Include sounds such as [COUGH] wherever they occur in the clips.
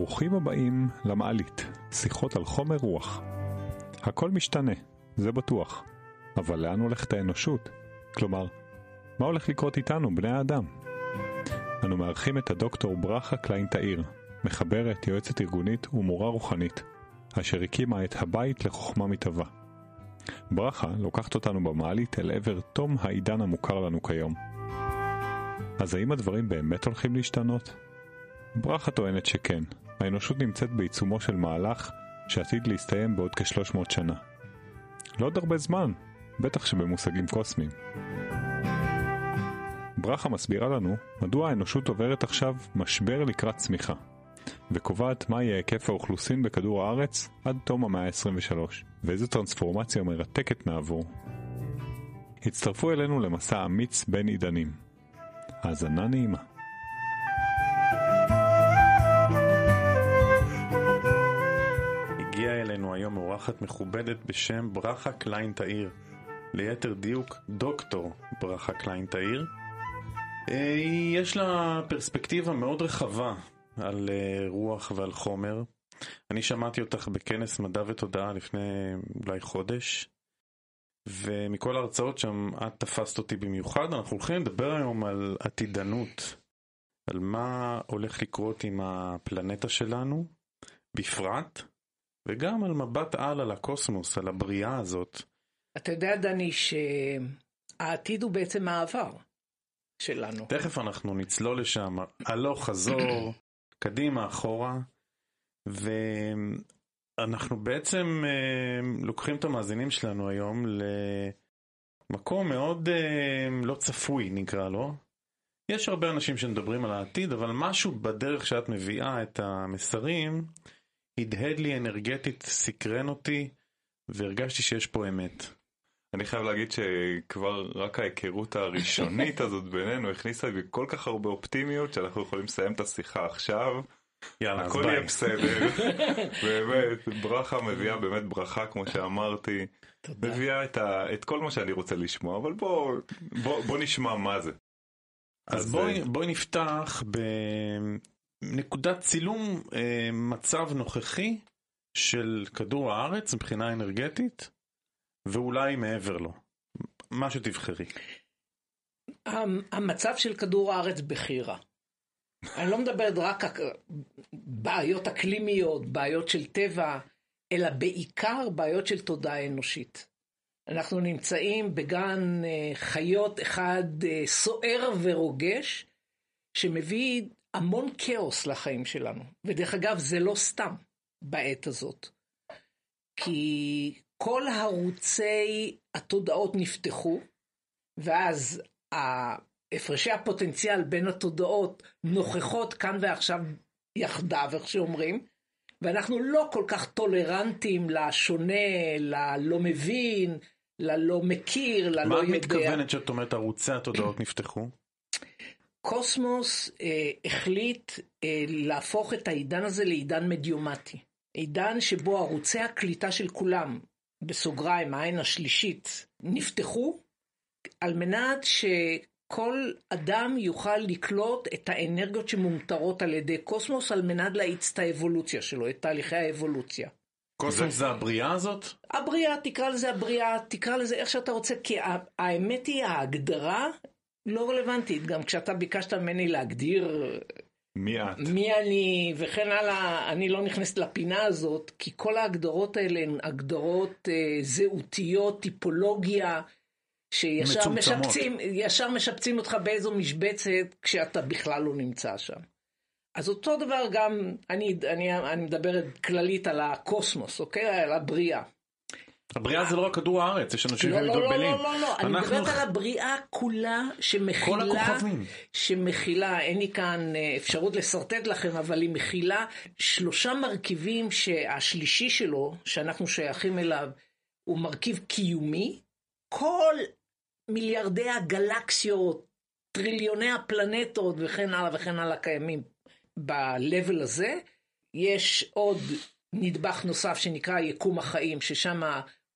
ברוכים הבאים למעלית, שיחות על חומר רוח. הכל משתנה, זה בטוח, אבל לאן הולכת האנושות? כלומר, מה הולך לקרות איתנו, בני האדם? אנו מארחים את הדוקטור ברכה קליין תאיר, מחברת, יועצת ארגונית ומורה רוחנית, אשר הקימה את הבית לחוכמה מתהווה. ברכה לוקחת אותנו במעלית אל עבר תום העידן המוכר לנו כיום. אז האם הדברים באמת הולכים להשתנות? ברכה טוענת שכן, האנושות נמצאת בעיצומו של מהלך שעתיד להסתיים בעוד כ-300 שנה. לא עוד הרבה זמן, בטח שבמושגים קוסמיים. ברכה מסבירה לנו מדוע האנושות עוברת עכשיו משבר לקראת צמיחה, וקובעת מה יהיה היקף האוכלוסין בכדור הארץ עד תום המאה ה-23, ואיזו טרנספורמציה מרתקת נעבור. הצטרפו אלינו למסע אמיץ בין עידנים. האזנה נעימה. אלינו היום אורחת מכובדת בשם ברכה קליין תאיר. ליתר דיוק, דוקטור ברכה קליין תאיר. אה, יש לה פרספקטיבה מאוד רחבה על אה, רוח ועל חומר. אני שמעתי אותך בכנס מדע ותודעה לפני אולי חודש, ומכל ההרצאות שם את תפסת אותי במיוחד. אנחנו הולכים לדבר היום על עתידנות, על מה הולך לקרות עם הפלנטה שלנו, בפרט, וגם על מבט על על הקוסמוס, על הבריאה הזאת. אתה יודע, דני, שהעתיד הוא בעצם העבר שלנו. תכף אנחנו נצלול לשם, הלוך חזור, [CLEARS THROAT] קדימה, אחורה, ואנחנו בעצם אה, לוקחים את המאזינים שלנו היום למקום מאוד אה, לא צפוי, נקרא לו. יש הרבה אנשים שמדברים על העתיד, אבל משהו בדרך שאת מביאה את המסרים, הדהד לי אנרגטית, סקרן אותי, והרגשתי שיש פה אמת. אני חייב להגיד שכבר רק ההיכרות הראשונית [LAUGHS] הזאת בינינו הכניסה בי כל כך הרבה אופטימיות שאנחנו יכולים לסיים את השיחה עכשיו. יאללה, הכל. יהיה בסדר, [LAUGHS] באמת, ברכה מביאה באמת ברכה כמו שאמרתי, תודה. מביאה את, ה, את כל מה שאני רוצה לשמוע, אבל בוא, בוא, בוא נשמע מה זה. אז אז, בואי, אה, בואי נפתח בנקודת צילום אה, מצב נוכחי של כדור הארץ מבחינה אנרגטית, ואולי מעבר לו. מה שתבחרי. המ- המצב של כדור הארץ בכי רע. אני לא מדברת רק בעיות אקלימיות, בעיות של טבע, אלא בעיקר בעיות של תודעה אנושית. אנחנו נמצאים בגן אה, חיות אחד אה, סוער ורוגש, שמביא המון כאוס לחיים שלנו. ודרך אגב, זה לא סתם בעת הזאת. כי כל ערוצי התודעות נפתחו, ואז הפרשי הפוטנציאל בין התודעות נוכחות כאן ועכשיו יחדיו, איך שאומרים, ואנחנו לא כל כך טולרנטים לשונה, ללא מבין, ללא מכיר, ללא מה את יודע. מתכוונת שאת אומרת ערוצי התודעות נפתחו? קוסמוס אה, החליט אה, להפוך את העידן הזה לעידן מדיומטי. עידן שבו ערוצי הקליטה של כולם, בסוגריים, העין השלישית, נפתחו על מנת שכל אדם יוכל לקלוט את האנרגיות שמומטרות על ידי קוסמוס על מנת להאיץ את האבולוציה שלו, את תהליכי האבולוציה. קוסמוס זה הבריאה הזאת? הבריאה, תקרא לזה הבריאה, תקרא לזה איך שאתה רוצה, כי האמת היא ההגדרה לא רלוונטית. גם כשאתה ביקשת ממני להגדיר מי את? מי אני וכן הלאה, אני לא נכנסת לפינה הזאת, כי כל ההגדרות האלה הן הגדרות אה, זהותיות, טיפולוגיה, שישר. משפצים, ישר משפצים אותך באיזו משבצת כשאתה בכלל לא נמצא שם. אז אותו דבר גם, אני, אני, אני מדברת כללית על הקוסמוס, אוקיי? על הבריאה. הבריאה זה לא רק כדור הארץ, יש אנשים לא, לא, לא, שמתבלבלים. לא, לא, לא, אני מדברת על הבריאה כולה כל שמכילה, הכוכבים. שמכילה, אין לי כאן אה, אפשרות לשרטט לכם, אבל היא מכילה שלושה מרכיבים שהשלישי שלו, שאנחנו שייכים אליו, הוא מרכיב קיומי. כל מיליארדי הגלקסיות, טריליוני הפלנטות וכן הלאה וכן הלאה קיימים ב-level הזה. יש עוד נדבך נוסף שנקרא יקום החיים, ששם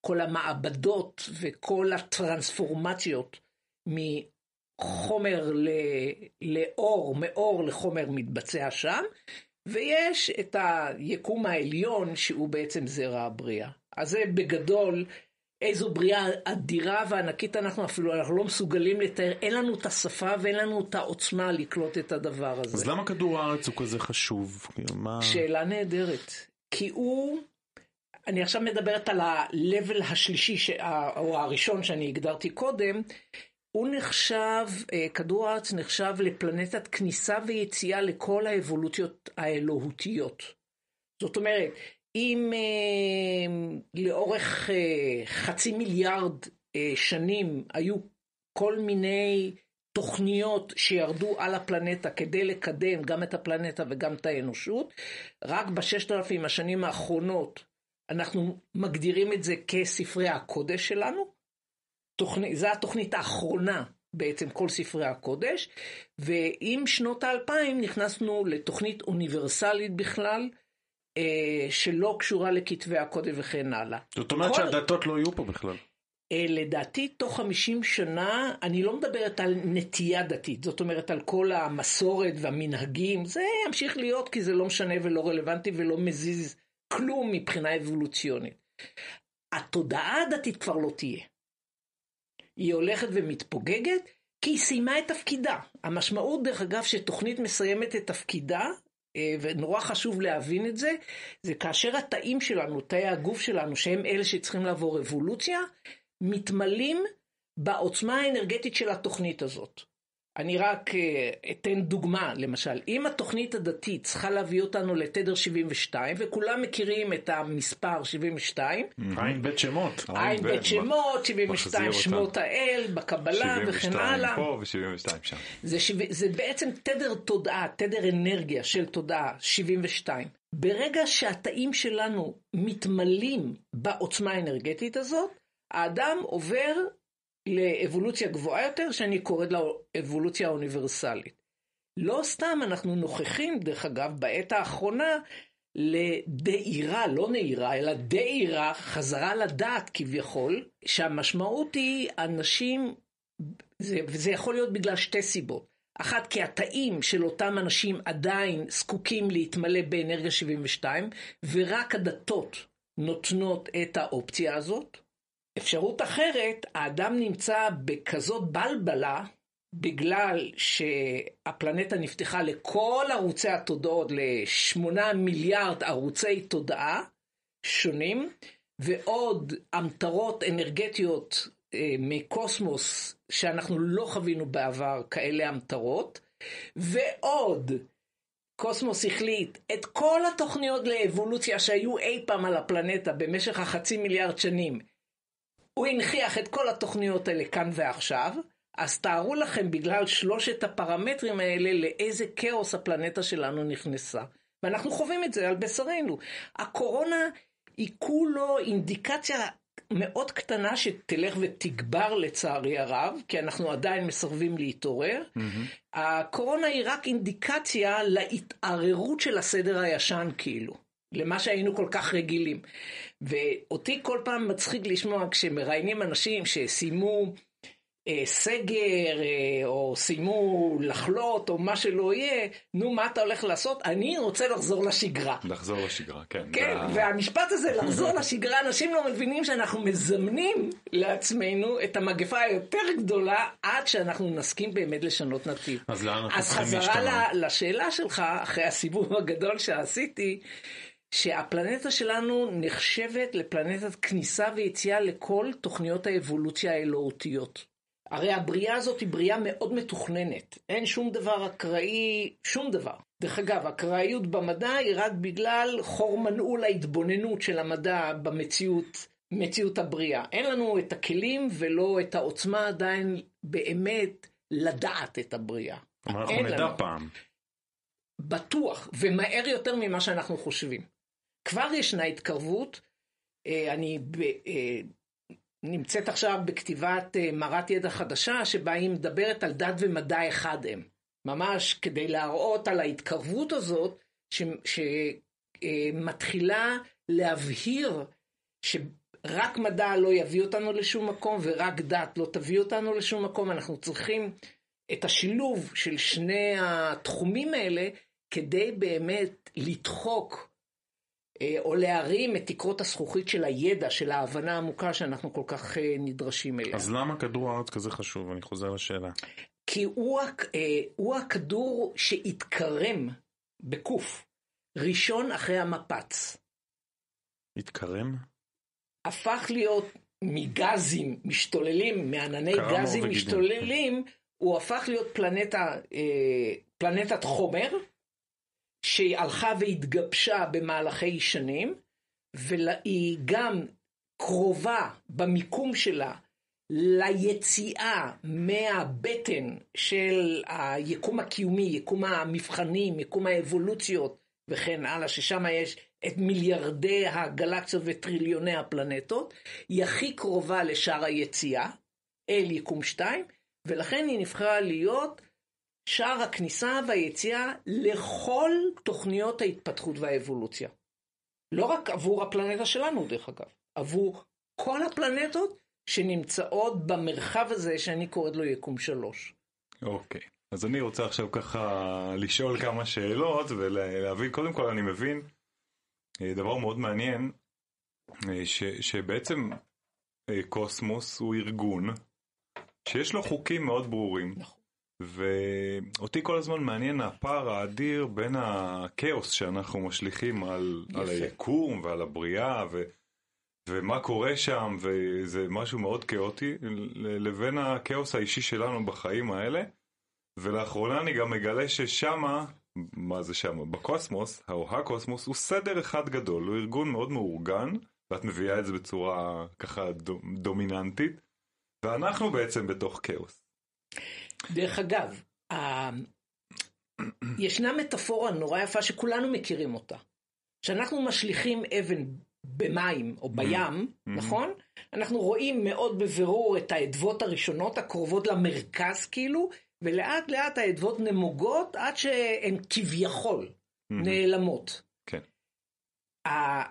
כל המעבדות וכל הטרנספורמציות מחומר ל- לאור, מאור לחומר מתבצע שם. ויש את היקום העליון שהוא בעצם זרע הבריאה. אז זה בגדול איזו בריאה אדירה וענקית אנחנו אפילו, אנחנו לא מסוגלים לתאר, אין לנו את השפה ואין לנו את העוצמה לקלוט את הדבר הזה. אז למה כדור הארץ הוא כזה חשוב? כאילו, מה... שאלה נהדרת. כי הוא, אני עכשיו מדברת על ה-level השלישי, ש... או הראשון שאני הגדרתי קודם, הוא נחשב, אה, כדור הארץ נחשב לפלנטת כניסה ויציאה לכל האבולוציות האלוהותיות. זאת אומרת, אם אה, לאורך אה, חצי מיליארד שנים היו כל מיני תוכניות שירדו על הפלנטה כדי לקדם גם את הפלנטה וגם את האנושות, רק בששת אלפים השנים האחרונות אנחנו מגדירים את זה כספרי הקודש שלנו. תוכנית, זו התוכנית האחרונה בעצם כל ספרי הקודש, ועם שנות האלפיים נכנסנו לתוכנית אוניברסלית בכלל, אה, שלא קשורה לכתבי הקודש וכן הלאה. זאת אומרת כל... שהדתות לא יהיו פה בכלל. אה, לדעתי, תוך 50 שנה, אני לא מדברת על נטייה דתית, זאת אומרת על כל המסורת והמנהגים, זה ימשיך להיות כי זה לא משנה ולא רלוונטי ולא מזיז כלום מבחינה אבולוציונית. התודעה הדתית כבר לא תהיה. היא הולכת ומתפוגגת כי היא סיימה את תפקידה. המשמעות, דרך אגב, שתוכנית מסיימת את תפקידה, אה, ונורא חשוב להבין את זה, זה כאשר התאים שלנו, תאי הגוף שלנו, שהם אלה שצריכים לעבור אבולוציה, מתמלאים בעוצמה האנרגטית של התוכנית הזאת. אני רק אה, אתן דוגמה, למשל, אם התוכנית הדתית צריכה להביא אותנו לתדר 72, וכולם מכירים את המספר 72, עין בית שמות. עין בית שמות, 72 שמות האל, בקבלה וכן הלאה. 72 פה ו-72 שם. זה. זה בעצם תדר תודעה, תדר אנרגיה של תודעה, 72. ברגע שהתאים שלנו מתמלאים בעוצמה האנרגטית הזאת, האדם עובר לאבולוציה גבוהה יותר, שאני קוראת לה אבולוציה אוניברסלית. לא סתם אנחנו נוכחים, דרך אגב, בעת האחרונה, לדהירה, לא נהירה, אלא דהירה, חזרה לדעת כביכול, שהמשמעות היא אנשים, זה, וזה יכול להיות בגלל שתי סיבות. אחת, כי התאים של אותם אנשים עדיין זקוקים להתמלא באנרגיה 72, ורק הדתות נותנות את האופציה הזאת. אפשרות אחרת, האדם נמצא בכזאת בלבלה, בגלל שהפלנטה נפתחה לכל ערוצי התודעות, לשמונה מיליארד ערוצי תודעה שונים, ועוד המטרות אנרגטיות אה, מקוסמוס שאנחנו לא חווינו בעבר כאלה המטרות, ועוד קוסמוס החליט את כל התוכניות לאבולוציה שהיו אי פעם על הפלנטה במשך החצי מיליארד שנים, הוא הנכיח את כל התוכניות האלה כאן ועכשיו, אז תארו לכם בגלל שלושת הפרמטרים האלה לאיזה כאוס הפלנטה שלנו נכנסה. ואנחנו חווים את זה על בשרנו. הקורונה היא כולו אינדיקציה מאוד קטנה שתלך ותגבר לצערי הרב, כי אנחנו עדיין מסרבים להתעורר. Mm-hmm. הקורונה היא רק אינדיקציה להתערערות של הסדר הישן כאילו. למה שהיינו כל כך רגילים. ואותי כל פעם מצחיק לשמוע כשמראיינים אנשים שסיימו אה, סגר, אה, או סיימו לחלות, או מה שלא יהיה, נו, מה אתה הולך לעשות? אני רוצה לחזור לשגרה. לחזור לשגרה, כן. כן, זה... והמשפט הזה, לחזור לשגרה, אנשים לא מבינים שאנחנו מזמנים לעצמנו את המגפה היותר גדולה, עד שאנחנו נסכים באמת לשנות נתיב. אז לאן אנחנו אז צריכים חזרה להשתנות? ל- לשאלה שלך, אחרי הסיבוב הגדול שעשיתי, שהפלנטה שלנו נחשבת לפלנטת כניסה ויציאה לכל תוכניות האבולוציה האלוהותיות. הרי הבריאה הזאת היא בריאה מאוד מתוכננת. אין שום דבר אקראי, שום דבר. דרך אגב, אקראיות במדע היא רק בגלל חור מנעול ההתבוננות של המדע במציאות, מציאות הבריאה. אין לנו את הכלים ולא את העוצמה עדיין באמת לדעת את הבריאה. אבל אנחנו נדע לנו. פעם. בטוח, ומהר יותר ממה שאנחנו חושבים. כבר ישנה התקרבות, אה, אני ב, אה, נמצאת עכשיו בכתיבת אה, מרת ידע חדשה, שבה היא מדברת על דת ומדע אחד הם. ממש כדי להראות על ההתקרבות הזאת, שמתחילה להבהיר שרק מדע לא יביא אותנו לשום מקום, ורק דת לא תביא אותנו לשום מקום. אנחנו צריכים את השילוב של שני התחומים האלה כדי באמת לדחוק או להרים את תקרות הזכוכית של הידע, של ההבנה העמוקה שאנחנו כל כך אה, נדרשים אליה. אז למה כדור הארץ כזה חשוב? אני חוזר לשאלה. כי הוא, אה, הוא הכדור שהתקרם בקוף, ראשון אחרי המפץ. התקרם? הפך להיות מגזים משתוללים, מענני גזים משתוללים, הוא הפך להיות פלנטה, פלנטת חומר, שהלכה והתגבשה במהלכי שנים, והיא גם קרובה במיקום שלה ליציאה מהבטן של היקום הקיומי, יקום המבחנים, יקום האבולוציות וכן הלאה, ששם יש את מיליארדי הגלקסיות וטריליוני הפלנטות, היא הכי קרובה לשער היציאה, אל יקום 2, ולכן היא נבחרה להיות שער הכניסה והיציאה לכל תוכניות ההתפתחות והאבולוציה. לא רק עבור הפלנטה שלנו, דרך אגב, עבור כל הפלנטות שנמצאות במרחב הזה שאני קוראת לו יקום שלוש. אוקיי, okay. אז אני רוצה עכשיו ככה לשאול כמה שאלות ולהבין, קודם כל אני מבין אה, דבר מאוד מעניין, אה, ש, שבעצם אה, קוסמוס הוא ארגון שיש לו חוקים מאוד ברורים. נכון. ואותי כל הזמן מעניין הפער האדיר בין הכאוס שאנחנו משליכים על, על היקום ועל הבריאה ו, ומה קורה שם וזה משהו מאוד כאוטי לבין הכאוס האישי שלנו בחיים האלה ולאחרונה אני גם מגלה ששמה, מה זה שמה? בקוסמוס, או הקוסמוס, הוא סדר אחד גדול, הוא ארגון מאוד מאורגן ואת מביאה את זה בצורה ככה דומיננטית ואנחנו בעצם בתוך כאוס. דרך אגב, ישנה מטאפורה נורא יפה שכולנו מכירים אותה. כשאנחנו משליכים אבן במים או בים, mm-hmm. נכון? אנחנו רואים מאוד בבירור את האדוות הראשונות הקרובות למרכז כאילו, ולאט לאט האדוות נמוגות עד שהן כביכול mm-hmm. נעלמות. כן.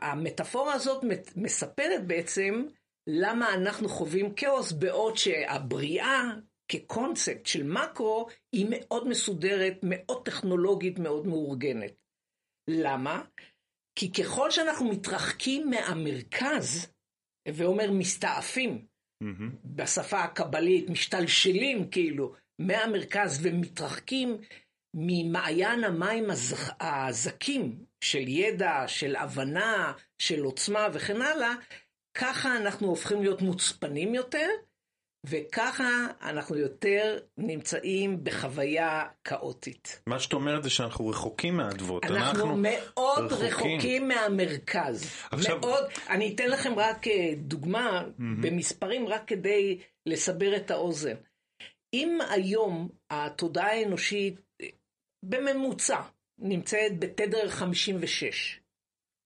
המטאפורה הזאת מספרת בעצם למה אנחנו חווים כאוס בעוד שהבריאה כקונספט של מקרו, היא מאוד מסודרת, מאוד טכנולוגית, מאוד מאורגנת. למה? כי ככל שאנחנו מתרחקים מהמרכז, ואומר מסתעפים, mm-hmm. בשפה הקבלית, משתלשלים כאילו, מהמרכז ומתרחקים ממעיין המים הז... הזכים של ידע, של הבנה, של עוצמה וכן הלאה, ככה אנחנו הופכים להיות מוצפנים יותר, וככה אנחנו יותר נמצאים בחוויה כאוטית. מה שאת אומרת זה שאנחנו רחוקים מהאדוות. אנחנו, אנחנו מאוד רחוקים, רחוקים מהמרכז. עכשיו... מאוד, אני אתן לכם רק אה, דוגמה mm-hmm. במספרים, רק כדי לסבר את האוזן. אם היום התודעה האנושית אה, בממוצע נמצאת בתדר 56,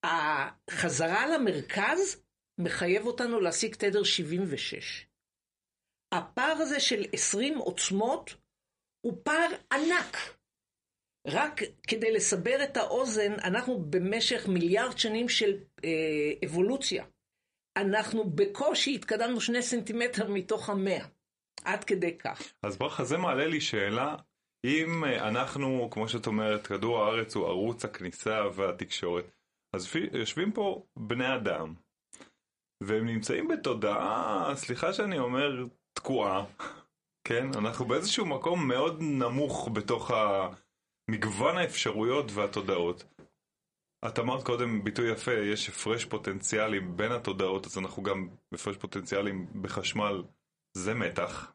החזרה למרכז מחייב אותנו להשיג תדר 76. הפער הזה של 20 עוצמות הוא פער ענק. רק כדי לסבר את האוזן, אנחנו במשך מיליארד שנים של אה, אבולוציה. אנחנו בקושי התקדמנו שני סנטימטר מתוך המאה. עד כדי כך. אז ברכה, זה מעלה לי שאלה, אם אה, אנחנו, כמו שאת אומרת, כדור הארץ הוא ערוץ הכניסה והתקשורת, אז יושבים פה בני אדם, והם נמצאים בתודעה, סליחה שאני אומר, תקועה, כן? אנחנו באיזשהו מקום מאוד נמוך בתוך מגוון האפשרויות והתודעות. את אמרת קודם ביטוי יפה, יש הפרש פוטנציאלים בין התודעות, אז אנחנו גם הפרש פוטנציאלים בחשמל, זה מתח.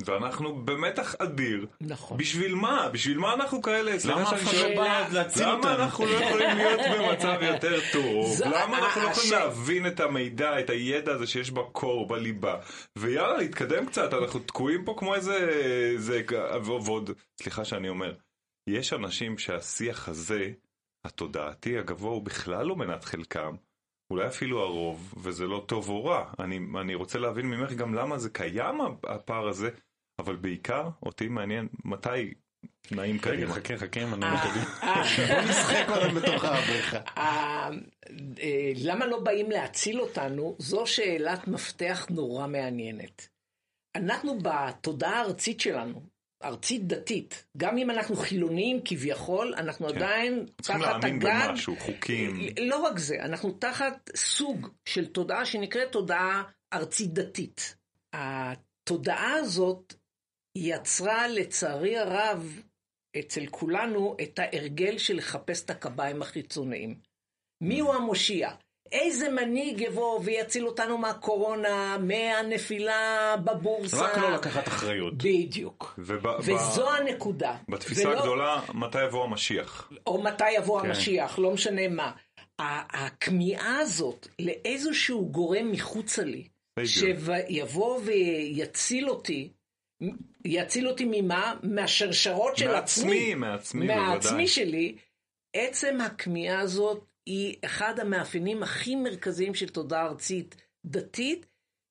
ואנחנו במתח אדיר. נכון. בשביל מה? בשביל מה אנחנו כאלה? למה אף אחד לא בא להציל אותנו? למה אנחנו לא יכולים להיות במצב [LAUGHS] יותר טוב? למה אנחנו לא יכולים להבין את המידע, את הידע הזה שיש בקור, בליבה? ויאללה, להתקדם קצת, אנחנו תקועים פה כמו איזה... ועוד, סליחה שאני אומר, יש אנשים שהשיח הזה, התודעתי הגבוה, הוא בכלל לא מנת חלקם. אולי אפילו הרוב, וזה לא טוב או רע. אני, אני רוצה להבין ממך גם למה זה קיים הפער הזה, אבל בעיקר אותי מעניין מתי נעים קדימה. חכה, חכה, אני לא קדימה. בוא נשחק קודם בתוך הבריכה. [LAUGHS] אה, למה לא באים להציל אותנו? זו שאלת מפתח נורא מעניינת. אנחנו בתודעה הארצית שלנו, ארצית דתית. גם אם אנחנו חילונים כביכול, אנחנו כן. עדיין תחת הגג. במשהו, חוקים. לא רק זה, אנחנו תחת סוג של תודעה שנקראת תודעה ארצית דתית. התודעה הזאת יצרה לצערי הרב אצל כולנו את ההרגל של לחפש את הקביים החיצוניים. מי הוא המושיע? איזה מנהיג יבוא ויציל אותנו מהקורונה, מהנפילה בבורסה? רק לא לקחת אחריות. בדיוק. וב- וזו ב- הנקודה. בתפיסה ולא- הגדולה, מתי יבוא המשיח? או מתי יבוא כן. המשיח, לא משנה מה. הכמיהה הזאת לאיזשהו גורם מחוצה לי. שיבוא ויציל אותי, יציל אותי ממה? מהשרשרות של עצמי. מעצמי, מעצמי, בוודאי. שלי. עצם הכמיהה הזאת היא אחד המאפיינים הכי מרכזיים של תודעה ארצית דתית,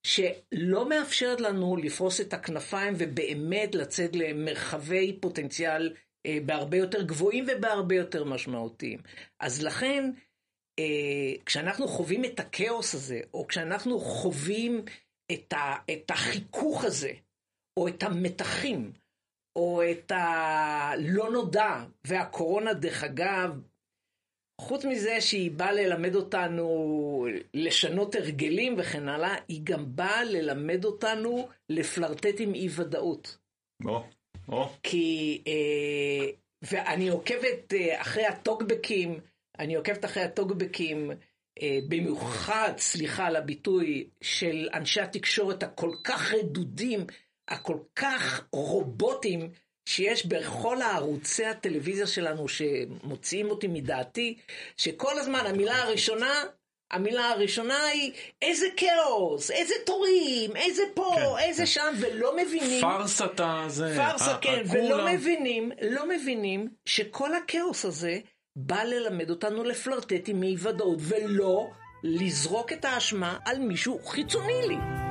שלא מאפשרת לנו לפרוס את הכנפיים ובאמת לצאת למרחבי פוטנציאל אה, בהרבה יותר גבוהים ובהרבה יותר משמעותיים. אז לכן, אה, כשאנחנו חווים את הכאוס הזה, או כשאנחנו חווים את, ה, את החיכוך הזה, או את המתחים, או את הלא נודע, והקורונה, דרך אגב, חוץ מזה שהיא באה ללמד אותנו לשנות הרגלים וכן הלאה, היא גם באה ללמד אותנו לפלרטט עם אי ודאות. או, או, כי, אה, ואני עוקבת אה, אחרי הטוקבקים, אני עוקבת אחרי הטוקבקים, אה, במיוחד, סליחה על הביטוי, של אנשי התקשורת הכל כך רדודים, הכל כך רובוטים, שיש בכל הערוצי הטלוויזיה שלנו שמוציאים אותי מדעתי, שכל הזמן המילה הראשונה, המילה הראשונה היא איזה כאוס, איזה תורים, איזה פה, כן, איזה שם, ולא מבינים. פארסת הזה. פארסה, כן. ולא מבינים, לא מבינים שכל הכאוס הזה בא ללמד אותנו לפלרטט עם אי ודאות, ולא לזרוק את האשמה על מישהו חיצוני לי.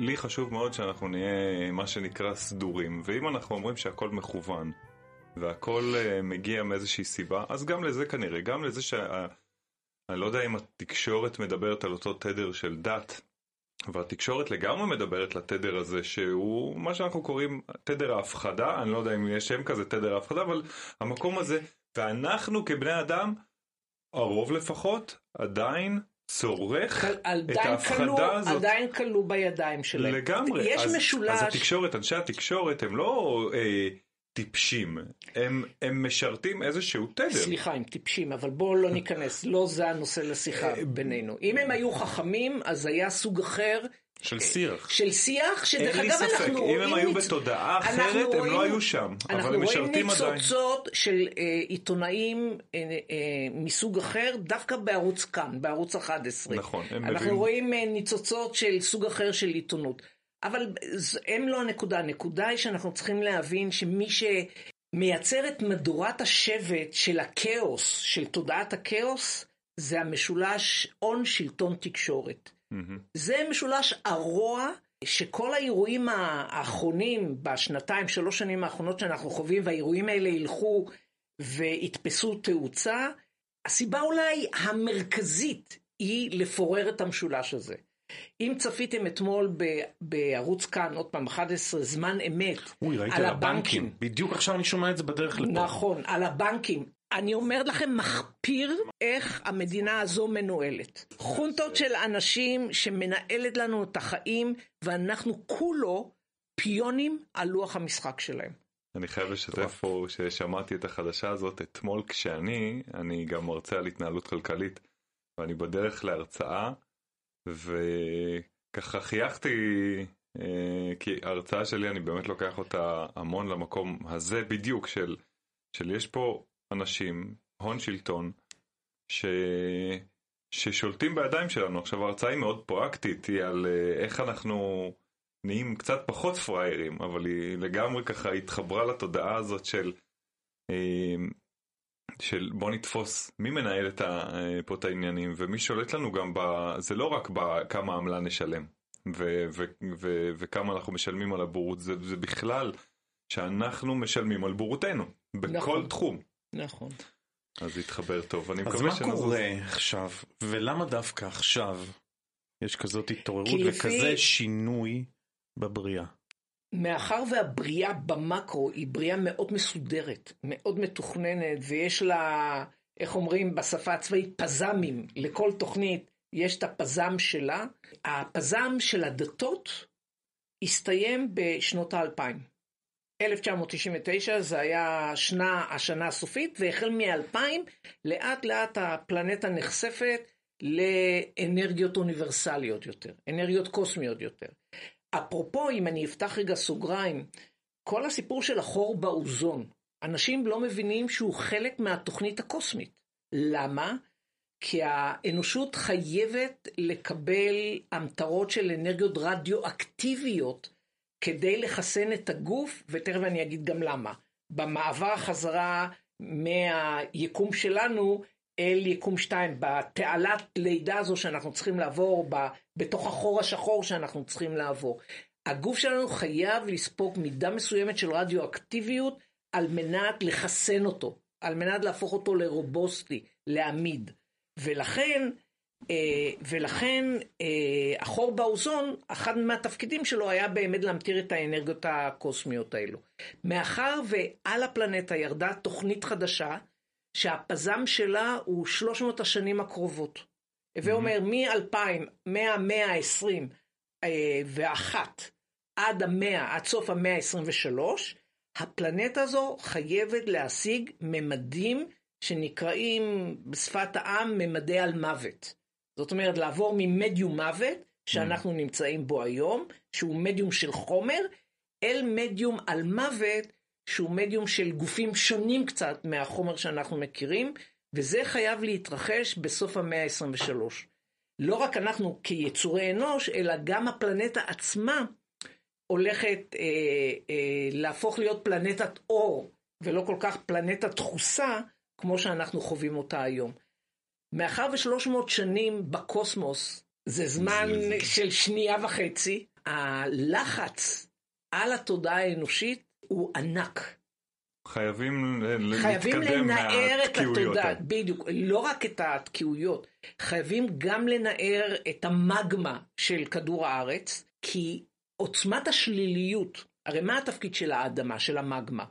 לי חשוב מאוד שאנחנו נהיה מה שנקרא סדורים, ואם אנחנו אומרים שהכל מכוון, והכל uh, מגיע מאיזושהי סיבה, אז גם לזה כנראה, גם לזה שה... אני לא יודע אם התקשורת מדברת על אותו תדר של דת, והתקשורת לגמרי מדברת לתדר הזה, שהוא מה שאנחנו קוראים תדר ההפחדה, אני לא יודע אם יש שם כזה תדר ההפחדה, אבל המקום הזה, ואנחנו כבני אדם, הרוב לפחות, עדיין צורך את ההפחדה הזאת. עדיין כלוא בידיים שלהם. לגמרי. יש אז, משולש, אז התקשורת, אנשי התקשורת הם לא אה, טיפשים, הם, הם משרתים איזשהו תדר. סליחה, הם טיפשים, אבל בואו לא ניכנס, לא זה הנושא לשיחה אה, בינינו. אם הם היו חכמים, אז היה סוג אחר של שיח. של שיח, שדרך אין לי אגב ספק, אנחנו אם רואים... הם היו בתודעה אנחנו אחרת, הם רואים- לא היו שם, אבל אנחנו הם רואים משרתים עדיין. ניצוצות של אה, עיתונאים אה, אה, מסוג אחר, דווקא בערוץ כאן, בערוץ 11. נכון, הם אנחנו מביאים- רואים אה, ניצוצות של סוג אחר של עיתונות. אבל הם לא הנקודה, הנקודה היא שאנחנו צריכים להבין שמי שמייצר את מדורת השבט של הכאוס, של תודעת הכאוס, זה המשולש הון שלטון תקשורת. מהמם. זה משולש הרוע שכל האירועים האחרונים בשנתיים, שלוש שנים האחרונות שאנחנו חווים, והאירועים האלה ילכו ויתפסו תאוצה, הסיבה אולי המרכזית היא לפורר את המשולש הזה. אם צפיתם אתמול ב- בערוץ כאן, עוד פעם, 11, זמן אמת, אוי, על על הבנקים. בדיוק עכשיו אני שומע את זה בדרך לפה. נכון, על הבנקים. אני אומרת לכם, מחפיר איך המדינה הזו מנוהלת. חונטות של אנשים שמנהלת לנו את החיים, ואנחנו כולו פיונים על לוח המשחק שלהם. אני חייב לשתף פה ששמעתי את החדשה הזאת אתמול כשאני, אני גם מרצה על התנהלות כלכלית, ואני בדרך להרצאה, וככה חייכתי, אה, כי ההרצאה שלי, אני באמת לוקח אותה המון למקום הזה בדיוק, של, של יש פה אנשים, הון שלטון, ש... ששולטים בידיים שלנו. עכשיו ההרצאה היא מאוד פרקטית, היא על אה, איך אנחנו נהיים קצת פחות פראיירים, אבל היא לגמרי ככה התחברה לתודעה הזאת של, אה, של בוא נתפוס מי מנהל את ה, אה, פה את העניינים, ומי שולט לנו גם, ב, זה לא רק בכמה עמלה נשלם, ו, ו, ו, וכמה אנחנו משלמים על הבורות, זה, זה בכלל שאנחנו משלמים על בורותנו, בכל נכון. תחום. נכון. אז זה יתחבר טוב, אני אז מקווה מה שנזוז. קורה עכשיו, ולמה דווקא עכשיו יש כזאת התעוררות כי לפי- וכזה שינוי בבריאה. מאחר והבריאה במקרו היא בריאה מאוד מסודרת, מאוד מתוכננת, ויש לה, איך אומרים בשפה הצבאית, פזמים. לכל תוכנית יש את הפזם שלה. הפזם של הדתות הסתיים בשנות האלפיים. 1999 זה היה שנה, השנה הסופית, והחל מ-2000 לאט לאט הפלנטה נחשפת לאנרגיות אוניברסליות יותר, אנרגיות קוסמיות יותר. אפרופו, אם אני אפתח רגע סוגריים, כל הסיפור של החור באוזון, אנשים לא מבינים שהוא חלק מהתוכנית הקוסמית. למה? כי האנושות חייבת לקבל המטרות של אנרגיות רדיואקטיביות כדי לחסן את הגוף, ותכף אני אגיד גם למה. במעבר חזרה מהיקום שלנו אל יקום 2, בתעלת לידה הזו שאנחנו צריכים לעבור, בתוך החור השחור שאנחנו צריכים לעבור. הגוף שלנו חייב לספוג מידה מסוימת של רדיואקטיביות על מנת לחסן אותו, על מנת להפוך אותו לרובוסטי, לעמיד. ולכן, ולכן אה, החור באוזון, אחד מהתפקידים שלו היה באמת להמטיר את האנרגיות הקוסמיות האלו. מאחר ועל הפלנטה ירדה תוכנית חדשה, שהפזם שלה הוא 300 השנים הקרובות. הווה אומר, מ-2000, מהמאה ה-21 עד המאה, עד סוף המאה ה-23, הפלנטה הזו חייבת להשיג ממדים שנקראים בשפת העם ממדי על מוות. זאת אומרת, לעבור ממדיום מוות, שאנחנו נמצאים בו היום, שהוא מדיום של חומר, אל מדיום על מוות, שהוא מדיום של גופים שונים קצת מהחומר שאנחנו מכירים, וזה חייב להתרחש בסוף המאה ה-23. לא רק אנחנו כיצורי אנוש, אלא גם הפלנטה עצמה הולכת אה, אה, להפוך להיות פלנטת אור, ולא כל כך פלנטה דחוסה, כמו שאנחנו חווים אותה היום. מאחר ושלוש מאות שנים בקוסמוס זה זמן של שנייה וחצי, הלחץ על התודעה האנושית הוא ענק. חייבים חייבים להתקדם לנער את התודעה. בדיוק, לא רק את התקיעויות, חייבים גם לנער את המגמה של כדור הארץ, כי עוצמת השליליות, הרי מה התפקיד של האדמה, של המגמה?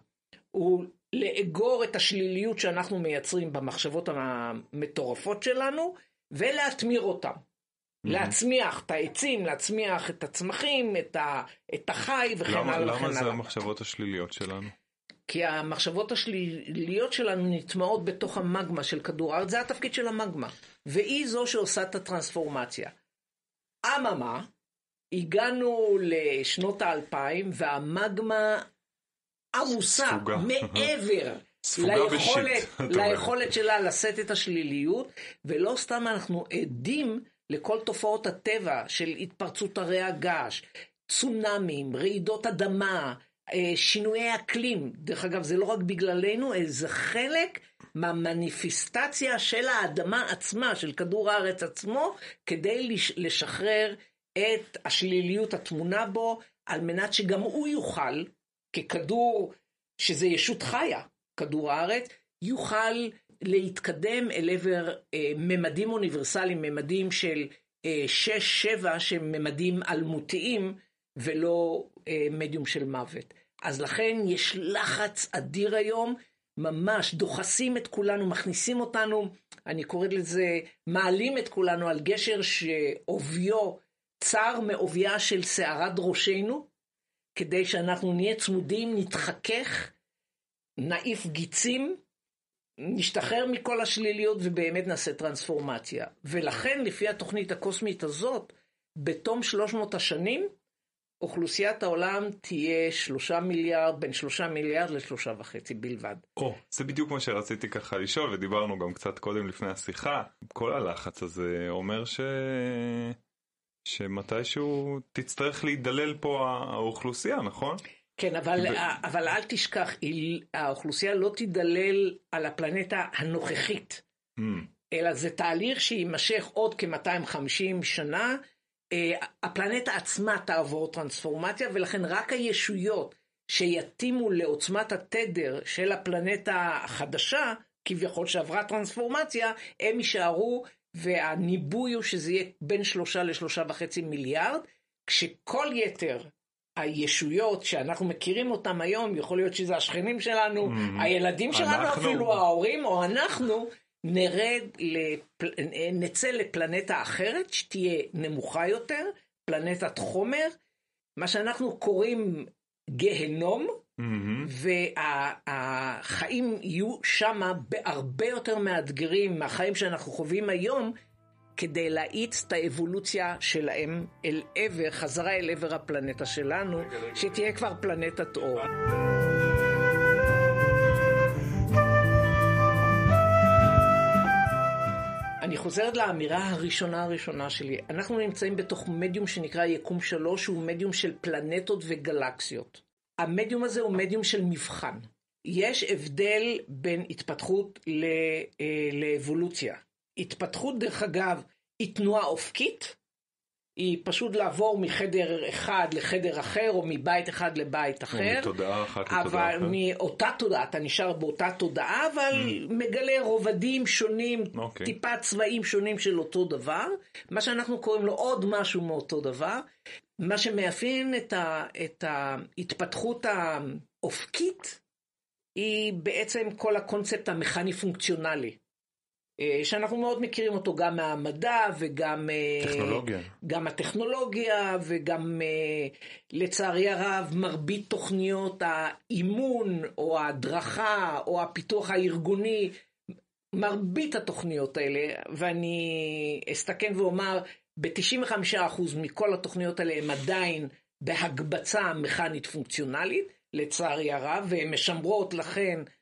הוא לאגור את השליליות שאנחנו מייצרים במחשבות המטורפות שלנו, ולהתמיר אותם. להצמיח את העצים, להצמיח את הצמחים, את, ה, את החי וכן למה, הלאה וכן למה זה הלאה. המחשבות השליליות שלנו? כי המחשבות השליליות שלנו נטמעות בתוך המגמה של כדור הארץ, זה התפקיד של המגמה, והיא זו שעושה את הטרנספורמציה. אממה, הגענו לשנות האלפיים, והמגמה עמוסה, ספוגה. מעבר [LAUGHS] ליכולת. ליכולת שלה לשאת את השליליות, ולא סתם אנחנו עדים לכל תופעות הטבע של התפרצות הרי הגעש, צונאמים, רעידות אדמה, אה, שינויי אקלים. דרך אגב, זה לא רק בגללנו, אלא זה חלק מהמניפיסטציה של האדמה עצמה, של כדור הארץ עצמו, כדי לש- לשחרר את השליליות הטמונה בו, על מנת שגם הוא יוכל, ככדור, שזה ישות חיה, כדור הארץ, יוכל להתקדם אל עבר אה, ממדים אוניברסליים, ממדים של אה, שש, שבע, שהם ממדים אלמותיים, ולא אה, מדיום של מוות. אז לכן יש לחץ אדיר היום, ממש דוחסים את כולנו, מכניסים אותנו, אני קוראת לזה, מעלים את כולנו על גשר שעוביו צר מעוביה של שערת ראשנו, כדי שאנחנו נהיה צמודים, נתחכך, נעיף גיצים, נשתחרר מכל השליליות ובאמת נעשה טרנספורמציה. ולכן, לפי התוכנית הקוסמית הזאת, בתום 300 השנים, אוכלוסיית העולם תהיה שלושה מיליארד, בין שלושה מיליארד לשלושה וחצי בלבד. או, זה בדיוק מה שרציתי ככה לשאול, ודיברנו גם קצת קודם לפני השיחה. כל הלחץ הזה אומר ש... שמתישהו תצטרך להידלל פה האוכלוסייה, נכון? כן, אבל, ו- אבל אל תשכח, האוכלוסייה לא תידלל על הפלנטה הנוכחית, Mm, אלא זה תהליך שיימשך עוד כ-250 שנה. אה, הפלנטה עצמה תעבור טרנספורמציה, ולכן רק הישויות שיתאימו לעוצמת התדר של הפלנטה החדשה, כביכול שעברה טרנספורמציה, הם יישארו והניבוי הוא שזה יהיה בין שלושה לשלושה וחצי מיליארד, כשכל יתר הישויות שאנחנו מכירים אותם היום, יכול להיות שזה השכנים שלנו, Mhm. הילדים שלנו אנחנו. אפילו, ההורים, או אנחנו, נרד, לפל... נצא לפלנטה אחרת, שתהיה נמוכה יותר, פלנטת חומר, מה שאנחנו קוראים גיהנום, מהמם. והחיים יהיו שמה בהרבה יותר מאתגרים מהחיים שאנחנו חווים היום, כדי להאיץ את האבולוציה שלהם אל עבר, חזרה אל עבר הפלנטה שלנו, שתהיה כבר פלנטת אור. אני חוזרת לאמירה הראשונה הראשונה שלי. אנחנו נמצאים בתוך מדיום שנקרא יקום שלוש, שהוא מדיום של פלנטות וגלקסיות. המדיום הזה הוא מדיום של מבחן. יש הבדל בין התפתחות ל, אה, לאבולוציה. התפתחות, דרך אגב, היא תנועה אופקית, היא פשוט לעבור מחדר אחד לחדר אחר, או מבית אחד לבית אחר. מתודעה אחת לתודעה אבל אחרת. מאותה תודעה, אתה נשאר באותה תודעה, אבל מגלה רובדים שונים, אוקיי. טיפה צבעים שונים של אותו דבר, מה שאנחנו קוראים לו עוד משהו מאותו דבר. מה שמאפיין את, ה, את ההתפתחות האופקית, היא בעצם כל הקונספט המכני-פונקציונלי. אה, שאנחנו מאוד מכירים אותו גם מהמדע וגם... אה, טכנולוגיה. גם הטכנולוגיה וגם אה, לצערי הרב מרבית תוכניות האימון או ההדרכה או הפיתוח הארגוני, מרבית התוכניות האלה, ואני אסתכן ואומר, ב-95% מכל התוכניות האלה הן עדיין בהקבצה מכנית פונקציונלית, לצערי הרב, והן משמרות לכן אה,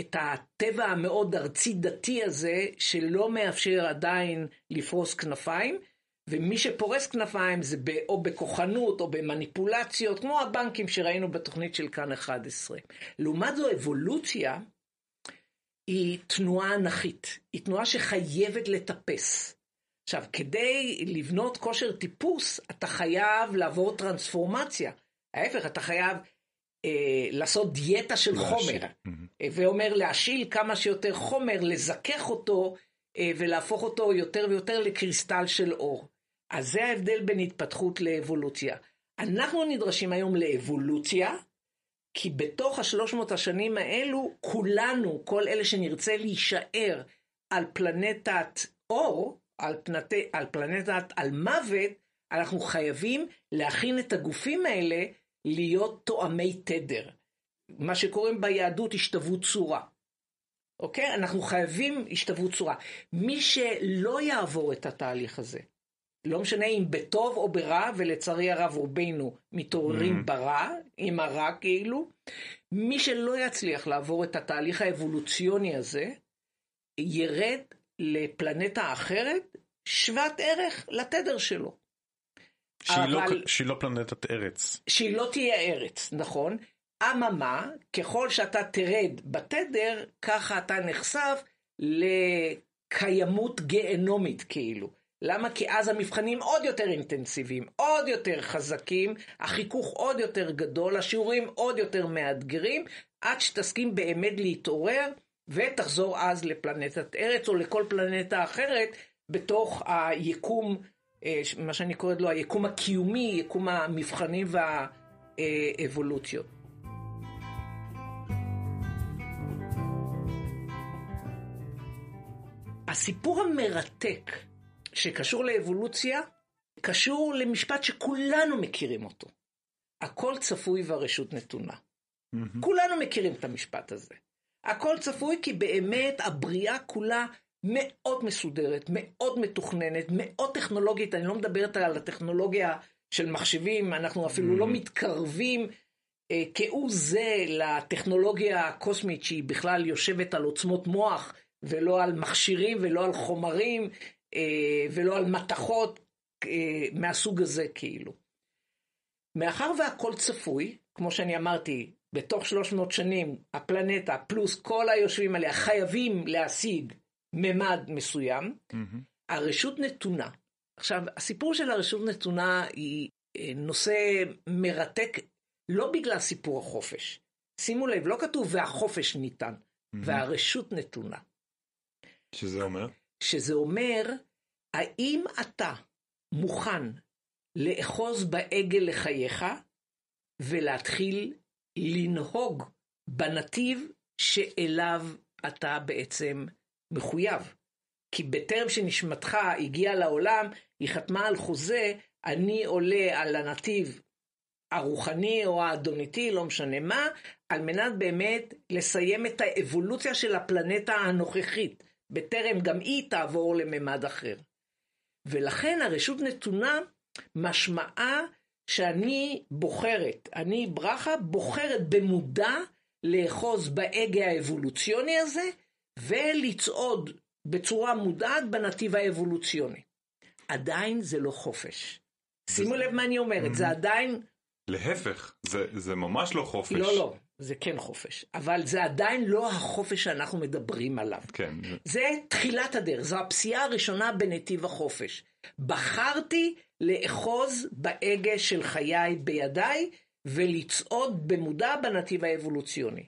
את הטבע המאוד ארצי דתי הזה, שלא מאפשר עדיין לפרוס כנפיים. ומי שפורס כנפיים זה או בכוחנות או במניפולציות, כמו הבנקים שראינו בתוכנית של כאן 11. לעומת זו, אבולוציה היא תנועה אנכית, היא תנועה שחייבת לטפס. עכשיו, כדי לבנות כושר טיפוס, אתה חייב לעבור טרנספורמציה. ההפך, אתה חייב אה, לעשות דיאטה של להשיל. חומר. אה, ואומר להשיל כמה שיותר חומר, לזכך אותו אה, ולהפוך אותו יותר ויותר לקריסטל של אור. אז זה ההבדל בין התפתחות לאבולוציה. אנחנו נדרשים היום לאבולוציה, כי בתוך השלוש מאות השנים האלו, כולנו, כל אלה שנרצה להישאר על פלנטת אור, על, פנט... על פלנטת על מוות, אנחנו חייבים להכין את הגופים האלה להיות תואמי תדר. מה שקוראים ביהדות השתוות צורה. אוקיי? אנחנו חייבים השתוות צורה. מי שלא יעבור את התהליך הזה, לא משנה אם בטוב או ברע, ולצערי הרב רובנו מתעוררים Mhm. ברע, עם הרע כאילו, מי שלא יצליח לעבור את התהליך האבולוציוני הזה, ירד לפלנטה אחרת שוות ערך לתדר שלו. שהיא לא- אבל- שהיא לא פלנטת ארץ. שהיא לא תהיה ארץ, נכון? אממה, ככל שאתה תרד בתדר, ככה אתה נחשף לקיימות גיהנומית כאילו. למה? כי אז המבחנים עוד יותר אינטנסיביים, עוד יותר חזקים, החיכוך עוד יותר גדול, השיעורים עוד יותר מאתגרים, עד שתסכים באמת להתעורר, ותחזור אז לפלנטת ארץ או לכל פלנטה אחרת בתוך היקום מה שאני קוראת לו היקום הקיומי, יקום המבחנים והאבולוציות. הסיפור המרתק שקשור לאבולוציה, קשור למשפט שכולנו מכירים אותו. הכל צפוי והרשות נתונה. כולנו מכירים את המשפט הזה. הכל צפוי כי באמת הבריאה כולה מאוד מסודרת, מאוד מתוכננת, מאוד טכנולוגית. אני לא מדברת על הטכנולוגיה של מחשבים, אנחנו אפילו לא מתקרבים אה, כהוא זה לטכנולוגיה הקוסמית שהיא בכלל יושבת על עוצמות מוח, ולא על מכשירים ולא על חומרים אה, ולא על מתכות אה, מהסוג הזה כאילו. מאחר והכל צפוי, כמו שאני אמרתי, בתוך 300 שנים הפלנטה פלוס כל היושבים עליה חייבים להשיג ממד מסוים, מהמם. הרשות נתונה. עכשיו, הסיפור של הרשות נתונה היא אה, נושא מרתק לא בגלל סיפור החופש. שימו לב, לא כתוב והחופש ניתן, מהמם. והרשות נתונה. שזה אומר? שזה אומר, האם אתה מוכן לאחוז בעגל לחייך ולהתחיל לנהוג בנתיב שאליו אתה בעצם מחויב. כי בטרם שנשמתך הגיעה לעולם, היא חתמה על חוזה, אני עולה על הנתיב הרוחני או האדוניתי, לא משנה מה, על מנת באמת לסיים את האבולוציה של הפלנטה הנוכחית, בטרם גם היא תעבור לממד אחר. ולכן הרשות נתונה משמעה שאני בוחרת, אני ברכה בוחרת במודע לאחוז בהגה האבולוציוני הזה ולצעוד בצורה מודעת בנתיב האבולוציוני. עדיין זה לא חופש. שימו לב מה אני אומרת, זה עדיין... להפך, זה, זה ממש לא חופש. לא, לא, זה כן חופש. אבל זה עדיין לא החופש שאנחנו מדברים עליו. כן. זה תחילת הדרך, זו הפסיעה הראשונה בנתיב החופש. בחרתי לאחוז בהגה של חיי בידיי ולצעוד במודע בנתיב האבולוציוני.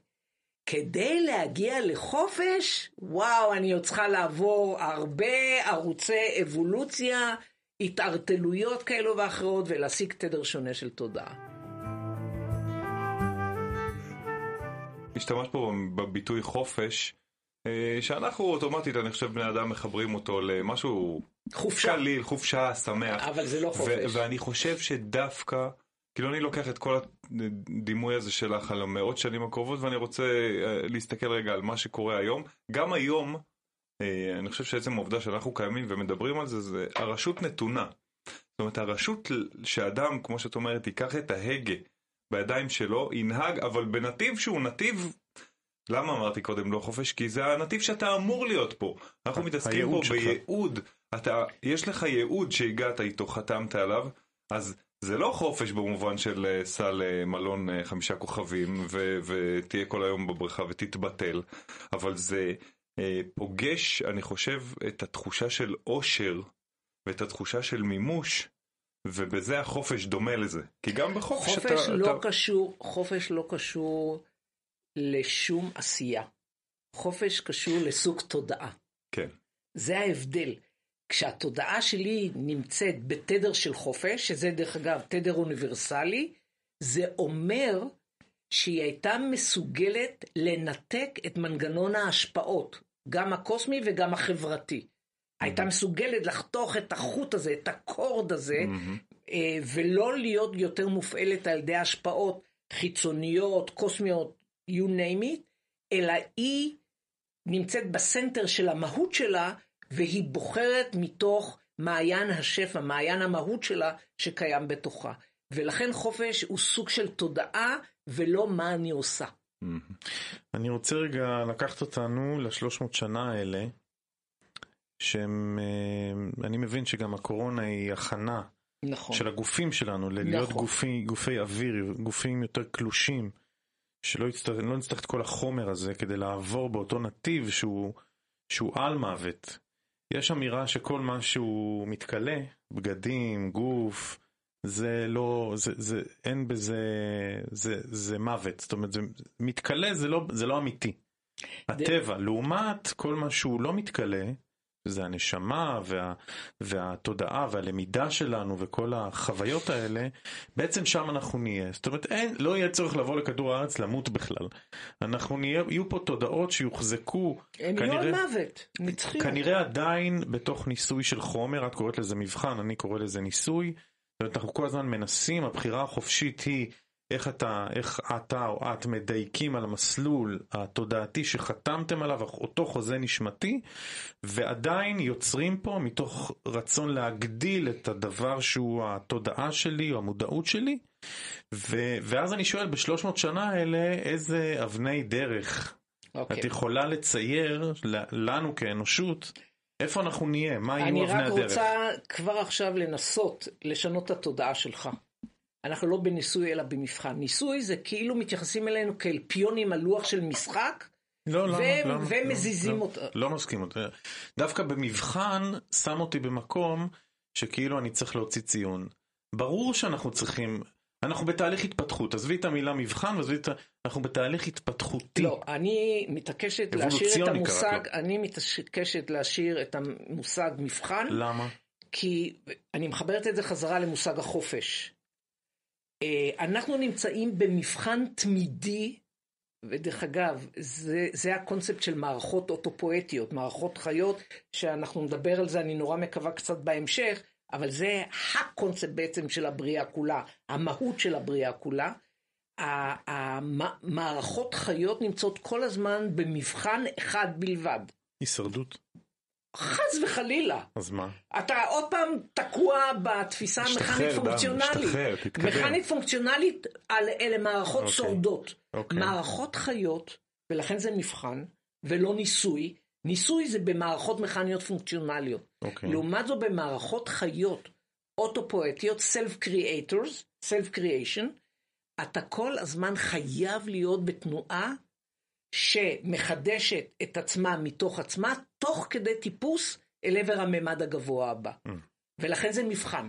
כדי להגיע לחופש, וואו, אני עוד צריכה לעבור הרבה ערוצי אבולוציה, התערטלויות כאלו ואחרות, ולהשיג תדר שונה של תודעה. השתמשת פה בביטוי חופש, אה, שאנחנו אוטומטית, אני חושב, בני אדם מחברים אותו למשהו חופשה. קליל, חופשה, שמח. אבל זה לא חופש. ואני חושב שדווקא, כאילו אני לוקח את כל הדימוי הזה שלך על המאות שנים הקרובות, ואני רוצה אה, להסתכל רגע על מה שקורה היום. גם היום, אה, אני חושב שעצם העובדה שאנחנו קיימים ומדברים על זה, זה הרשות נתונה. זאת אומרת, הרשות שאדם, כמו שאת אומרת, ייקח את ההגה בידיים שלו, ינהג, אבל בנתיב שהוא נתיב למה אמרתי קודם לא חופש? כי זה הנתיב שאתה אמור להיות פה. אנחנו מתעסקים פה. בייעוד. אתה, יש לך ייעוד שהגעת איתו, חתמת עליו, אז זה לא חופש במובן של אה, סע למלון אה, חמישה כוכבים ו- ותהיה כל היום בבריכה ותתבטל, אבל זה אה, פוגש, אני חושב, את התחושה של אושר ואת התחושה של מימוש. ובזה החופש דומה לזה, כי גם בחופש חופש אתה... לא אתה... קשור, חופש לא קשור לשום עשייה. חופש קשור לסוג תודעה. כן. זה ההבדל. כשהתודעה שלי נמצאת בתדר של חופש, שזה דרך אגב תדר אוניברסלי, זה אומר שהיא הייתה מסוגלת לנתק את מנגנון ההשפעות, גם הקוסמי וגם החברתי. Mm-hmm. הייתה מסוגלת לחתוך את החוט הזה, את הקורד הזה, mm-hmm. ולא להיות יותר מופעלת על ידי השפעות חיצוניות, קוסמיות, you name it, אלא היא נמצאת בסנטר של המהות שלה, והיא בוחרת מתוך מעיין השפע, מעיין המהות שלה שקיים בתוכה. ולכן חופש הוא סוג של תודעה ולא מה אני עושה. אני רוצה רגע לקחת אותנו לשלוש מאות שנה האלה, שהם, אה, אני מבין שגם הקורונה היא הכנה נכון. של הגופים שלנו, להיות נכון. גופי, גופי אוויר, גופים יותר קלושים, שלא יצטרך, לא נצטרך את כל החומר הזה כדי לעבור באותו נתיב שהוא, שהוא על מוות. יש אמירה שכל מה שהוא מתכלה, בגדים, גוף, זה לא, זה, זה, אין בזה, זה, זה מוות, זאת אומרת, זה מתכלה זה לא, זה לא אמיתי. הטבע, לעומת כל מה שהוא לא מתכלה, זה הנשמה וה, והתודעה והלמידה שלנו וכל החוויות האלה, בעצם שם אנחנו נהיה. זאת אומרת, אין, לא יהיה צורך לבוא לכדור הארץ למות בכלל. אנחנו נהיה, יהיו פה תודעות שיוחזקו, הם כנראה, יהיו על מוות, נצחיות. כנראה עדיין בתוך ניסוי של חומר, את קוראת לזה מבחן, אני קורא לזה ניסוי. זאת אומרת, אנחנו כל הזמן מנסים, הבחירה החופשית היא איך אתה, איך אתה או את מדייקים על המסלול התודעתי שחתמתם עליו, אותו חוזה נשמתי, ועדיין יוצרים פה מתוך רצון להגדיל את הדבר שהוא התודעה שלי או המודעות שלי, ו, ואז אני שואל בשלוש מאות שנה האלה איזה אבני דרך okay. אוקיי. את יכולה לצייר לנו כאנושות איפה אנחנו נהיה, מה יהיו אבני הדרך. אני רק רוצה כבר עכשיו לנסות לשנות את התודעה שלך. אנחנו לא בניסוי אלא במבחן. ניסוי זה כאילו מתייחסים אלינו כאל פיונים על לוח של משחק, לא, לא, ו- לא, ומזיזים לא, אותו. לא, לא מסכים אותי. דווקא במבחן שם אותי במקום שכאילו אני צריך להוציא ציון. ברור שאנחנו צריכים אנחנו בתהליך התפתחות, עזבי את המילה מבחן, עזבי את ה... אנחנו בתהליך התפתחותי. לא, אני מתעקשת להשאיר את המושג, קרא אני מתעקשת להשאיר את המושג מבחן, למה? כי אני מחברת את זה חזרה למושג החופש. אה, אנחנו נמצאים במבחן תמידי, ודרך אגב, זה, זה הקונספט של מערכות אוטופואטיות, מערכות חיות, שאנחנו נדבר על זה, אני נורא מקווה קצת בהמשך, אבל זה הקונספט בעצם של הבריאה כולה, המהות של הבריאה כולה. המערכות חיות נמצאות כל הזמן במבחן אחד בלבד. הישרדות. חס וחלילה. אז מה? אתה עוד פעם תקוע בתפיסה המכנית פונקציונלית. תשתחרר, תתקדם. מכנית פונקציונלית, על- אלה מערכות אוקיי. שורדות. אוקיי. מערכות חיות, ולכן זה מבחן, ולא ניסוי. ניסוי זה במערכות מכניות פונקציונליות. אוקיי. לעומת זאת במערכות חיות אוטופואטיות, self-creators, self-creation, אתה כל הזמן חייב להיות בתנועה שמחדשת את עצמה מתוך עצמה, תוך כדי טיפוס אל עבר הממד הגבוה הבא. Mm. ולכן זה מבחן.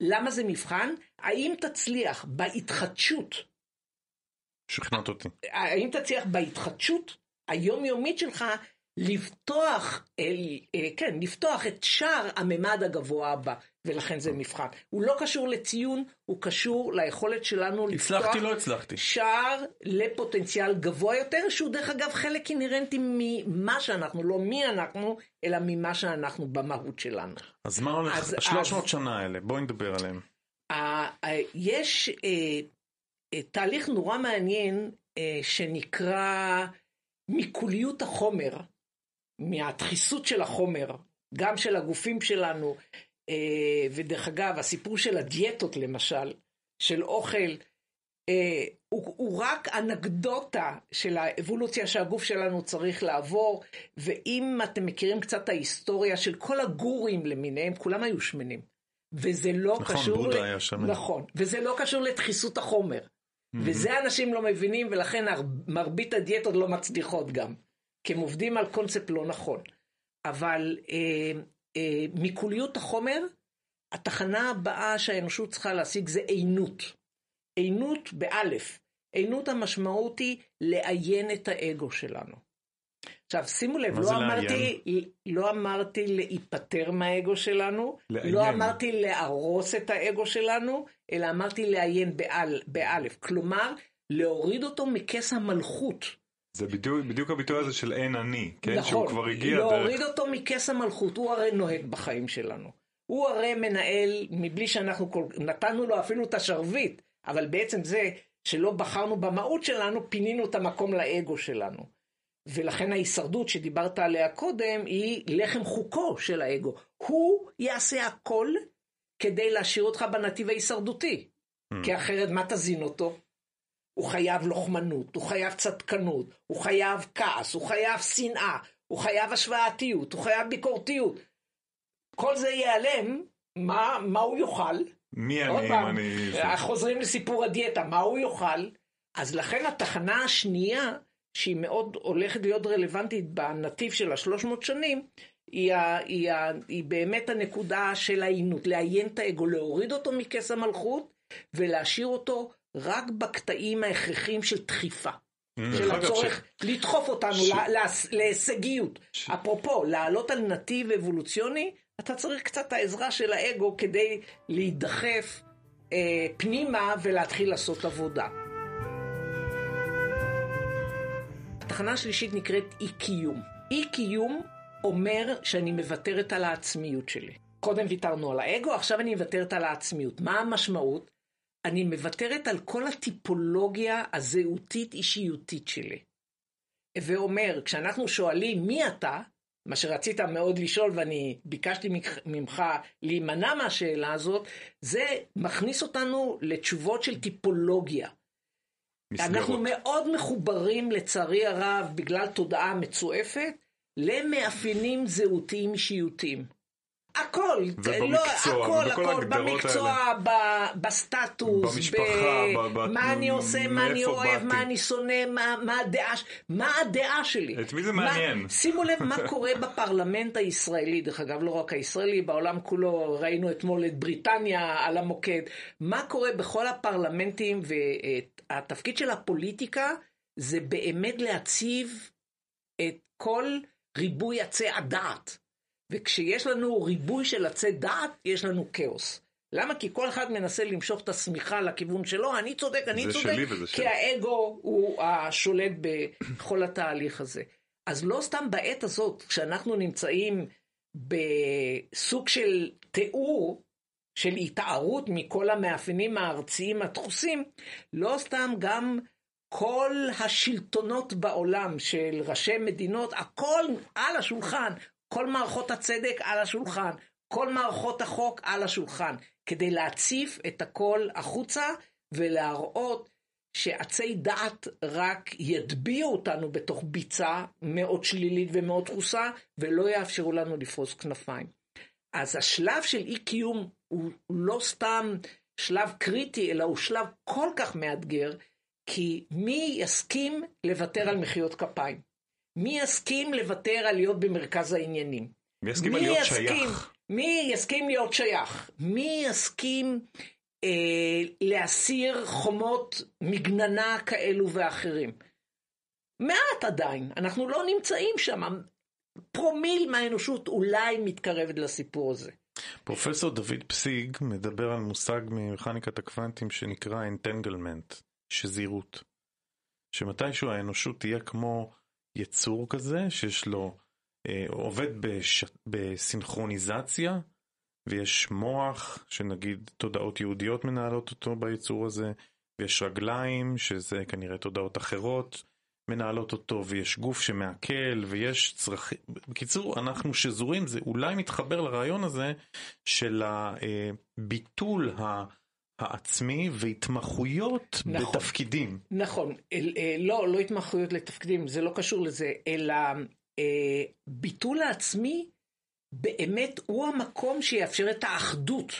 למה זה מבחן? האם תצליח בהתחדשות, שכנעת אותי. האם תצליח בהתחדשות היומיומית שלך לפתוח, אל, אה, כן, לפתוח את שער הממד הגבוה הבא, ולכן זה מבחן. הוא לא קשור לציון, הוא קשור ליכולת שלנו לפתוח הצלחתי, לא הצלחתי. שער לפוטנציאל גבוה יותר, שהוא דרך אגב חלק אינהרנטי ממה שאנחנו, לא מי אנחנו, אלא ממה שאנחנו במהות שלנו. אז מה הולך? אז- ה-300 אז- שנה האלה, בואי נדבר עליהם. ה- ה- יש אה, אה, תהליך נורא מעניין אה, שנקרא מיקוליות החומר, מהדחיסות של החומר, גם של הגופים שלנו, אה, ודרך אגב, הסיפור של הדיאטות למשל, של אוכל, אה, הוא, הוא רק אנקדוטה של האבולוציה שהגוף שלנו צריך לעבור, ואם אתם מכירים קצת ההיסטוריה של כל הגורים למיניהם, כולם היו שמנים. וזה לא נכון, קשור... בודה ל- היה שמן. נכון, וזה לא קשור לדחיסות החומר. וזה אנשים לא מבינים, ולכן מרבית הדיאטות לא מצליחות גם. כי הם עובדים על קונספט לא נכון. אבל אה, אה, מיקוליות החומר, התחנה הבאה שהאנושות צריכה להשיג זה עינות. עינות באלף. עינות המשמעות היא לעיין את האגו שלנו. עכשיו שימו לב, לא אמרתי, לא אמרתי להיפטר מהאגו שלנו, לעיין. לא אמרתי להרוס את האגו שלנו, אלא אמרתי לעיין באל, באלף. כלומר, להוריד אותו מכס המלכות. זה בדיוק, בדיוק הביטוי הזה של אין אני, כן? נכון, שהוא כבר הגיע להוריד דרך... אותו מכס המלכות, הוא הרי נוהג בחיים שלנו. הוא הרי מנהל, מבלי שאנחנו כל... נתנו לו אפילו את השרביט, אבל בעצם זה שלא בחרנו במהות שלנו, פינינו את המקום לאגו שלנו. ולכן ההישרדות שדיברת עליה קודם, היא לחם חוקו של האגו. הוא יעשה הכל כדי להשאיר אותך בנתיב ההישרדותי. כי אחרת מה תזין אותו? הוא חייב לוחמנות, הוא חייב צדקנות, הוא חייב כעס, הוא חייב שנאה, הוא חייב השוואתיות, הוא חייב ביקורתיות. כל זה ייעלם, מה, מה הוא יאכל? מי אני אם אני... חוזרים לסיפור הדיאטה, מה הוא יאכל? אז לכן התחנה השנייה, שהיא מאוד הולכת להיות רלוונטית בנתיב של השלוש מאות שנים, היא, ה, היא, ה, היא באמת הנקודה של העינות, לעיין את האגו, להוריד אותו מכס המלכות ולהשאיר אותו רק בקטעים ההכרחיים של דחיפה. דרך של הצורך לדחוף אותנו ש- לה- להישגיות. ש- אפרופו, לעלות על נתיב אבולוציוני, אתה צריך קצת העזרה של האגו כדי להידחף אה, פנימה ולהתחיל לעשות עבודה. התחנה השלישית נקראת אי-קיום. אי-קיום אומר שאני מוותרת על העצמיות שלי. קודם ויתרנו על האגו, עכשיו אני מוותרת על העצמיות. מה המשמעות? אני מוותרת על כל הטיפולוגיה הזהותית-אישיותית שלי. ואומר, כשאנחנו שואלים מי אתה, מה שרצית מאוד לשאול ואני ביקשתי ממך- להימנע מהשאלה הזאת, זה מכניס אותנו לתשובות של טיפולוגיה. אנחנו מסגרות. מאוד מחוברים, לצערי הרב, בגלל תודעה מצועפת, למאפיינים זהותיים אישיותיים. הכל, ובמקצוע, לא, הכל, הכל, במקצוע, ב- בסטטוס, במשפחה, ב- ב- ב- מה אני עושה, מה אני אוהב, באתי. מה אני שונא, מה, מה הדעה, מה הדעה שלי. את מי זה מה- מעניין? שימו לב מה [LAUGHS] קורה בפרלמנט הישראלי, דרך אגב, לא רק הישראלי, בעולם כולו, ראינו אתמול את בריטניה על המוקד. מה קורה בכל הפרלמנטים, והתפקיד של הפוליטיקה זה באמת להציב את כל ריבוי עצי הדעת. וכשיש לנו ריבוי של עצי דעת, יש לנו כאוס. למה? כי כל אחד מנסה למשוך את השמיכה לכיוון שלו, אני צודק, אני צודק, כי שלי. האגו הוא השולט בכל התהליך הזה. אז לא סתם בעת הזאת, כשאנחנו נמצאים בסוג של תיאור, של התערות מכל המאפיינים הארציים הדחוסים, לא סתם גם כל השלטונות בעולם של ראשי מדינות, הכל על השולחן, כל מערכות הצדק על השולחן, כל מערכות החוק על השולחן, כדי להציף את הכל החוצה ולהראות שעצי דעת רק יטביעו אותנו בתוך ביצה מאוד שלילית ומאוד דחוסה, ולא יאפשרו לנו לפרוס כנפיים. אז השלב של אי קיום הוא לא סתם שלב קריטי, אלא הוא שלב כל כך מאתגר, כי מי יסכים לוותר על מחיאות כפיים? מי יסכים לוותר על להיות במרכז העניינים? מי יסכים על להיות שייך? מי יסכים להיות שייך? מי יסכים אה, להסיר חומות מגננה כאלו ואחרים? מעט עדיין, אנחנו לא נמצאים שם. פרומיל מהאנושות אולי מתקרבת לסיפור הזה. פרופסור דוד פסיג מדבר על מושג ממכניקת הקוונטים שנקרא entanglement, שזהירות. שמתישהו האנושות תהיה כמו יצור כזה, שיש לו, אה, עובד בש, בסינכרוניזציה, ויש מוח, שנגיד תודעות יהודיות מנהלות אותו ביצור הזה, ויש רגליים, שזה כנראה תודעות אחרות מנהלות אותו, ויש גוף שמעכל, ויש צרכים. בקיצור, אנחנו שזורים, זה אולי מתחבר לרעיון הזה של הביטול ה... העצמי והתמחויות נכון. בתפקידים. נכון, אל, אה, לא, לא התמחויות לתפקידים, זה לא קשור לזה, אלא אה, ביטול העצמי באמת הוא המקום שיאפשר את האחדות.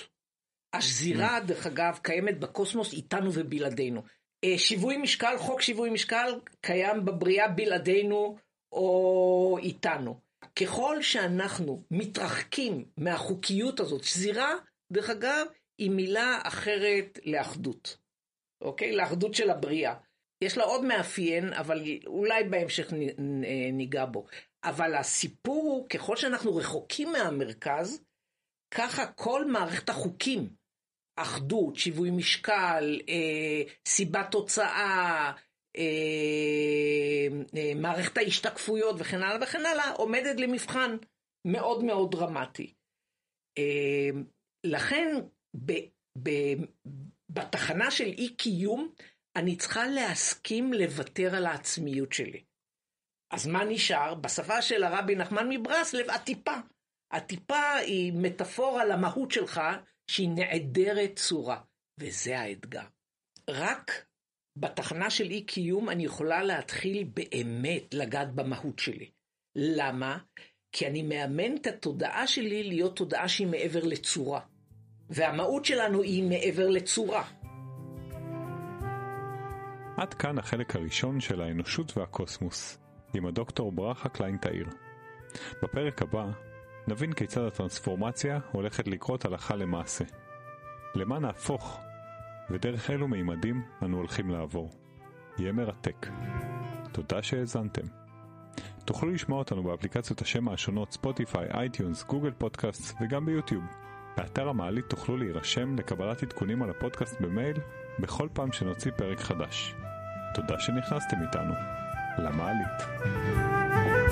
השזירה, דרך אגב, קיימת בקוסמוס איתנו ובלעדינו. אה, שיווי משקל, חוק שיווי משקל, קיים בבריאה בלעדינו או איתנו. ככל שאנחנו מתרחקים מהחוקיות הזאת, שזירה, דרך אגב, היא מילה אחרת לאחדות. אוקיי? לאחדות של הבריאה. יש לה עוד מאפיין, אבל אולי בהמשך ניגע בו. אבל הסיפור הוא, ככל שאנחנו רחוקים מהמרכז, ככה כל מערכת החוקים, אחדות, שיווי משקל, אה, סיבת תוצאה, אה, אה, מערכת ההשתקפויות וכן הלאה וכן הלאה, עומדת למבחן מאוד מאוד דרמטי. אה, לכן, ב, ב, בתחנה של אי קיום, אני צריכה להסכים לוותר על העצמיות שלי. אז מה נשאר? בשפה של הרבי נחמן מברסלב, הטיפה. הטיפה היא מטאפורה למהות שלך, שהיא נעדרת צורה, וזה האתגר. רק בתחנה של אי קיום אני יכולה להתחיל באמת לגעת במהות שלי. למה? כי אני מאמן את התודעה שלי להיות תודעה שהיא מעבר לצורה. והמהות שלנו היא מעבר לצורה. עד כאן החלק הראשון של האנושות והקוסמוס, עם הדוקטור ברכה קליין תאיר. בפרק הבא נבין כיצד הטרנספורמציה הולכת לקרות הלכה למעשה. למה נהפוך, ודרך אילו מימדים אנו הולכים לעבור. יהיה מרתק. תודה שהאזנתם. תוכלו לשמוע אותנו באפליקציות השמע השונות ספוטיפיי, iTunes, Google Podcast וגם ביוטיוב. באתר המעלית תוכלו להירשם לקבלת עדכונים על הפודקאסט במייל בכל פעם שנוציא פרק חדש. תודה שנכנסתם איתנו. למעלית.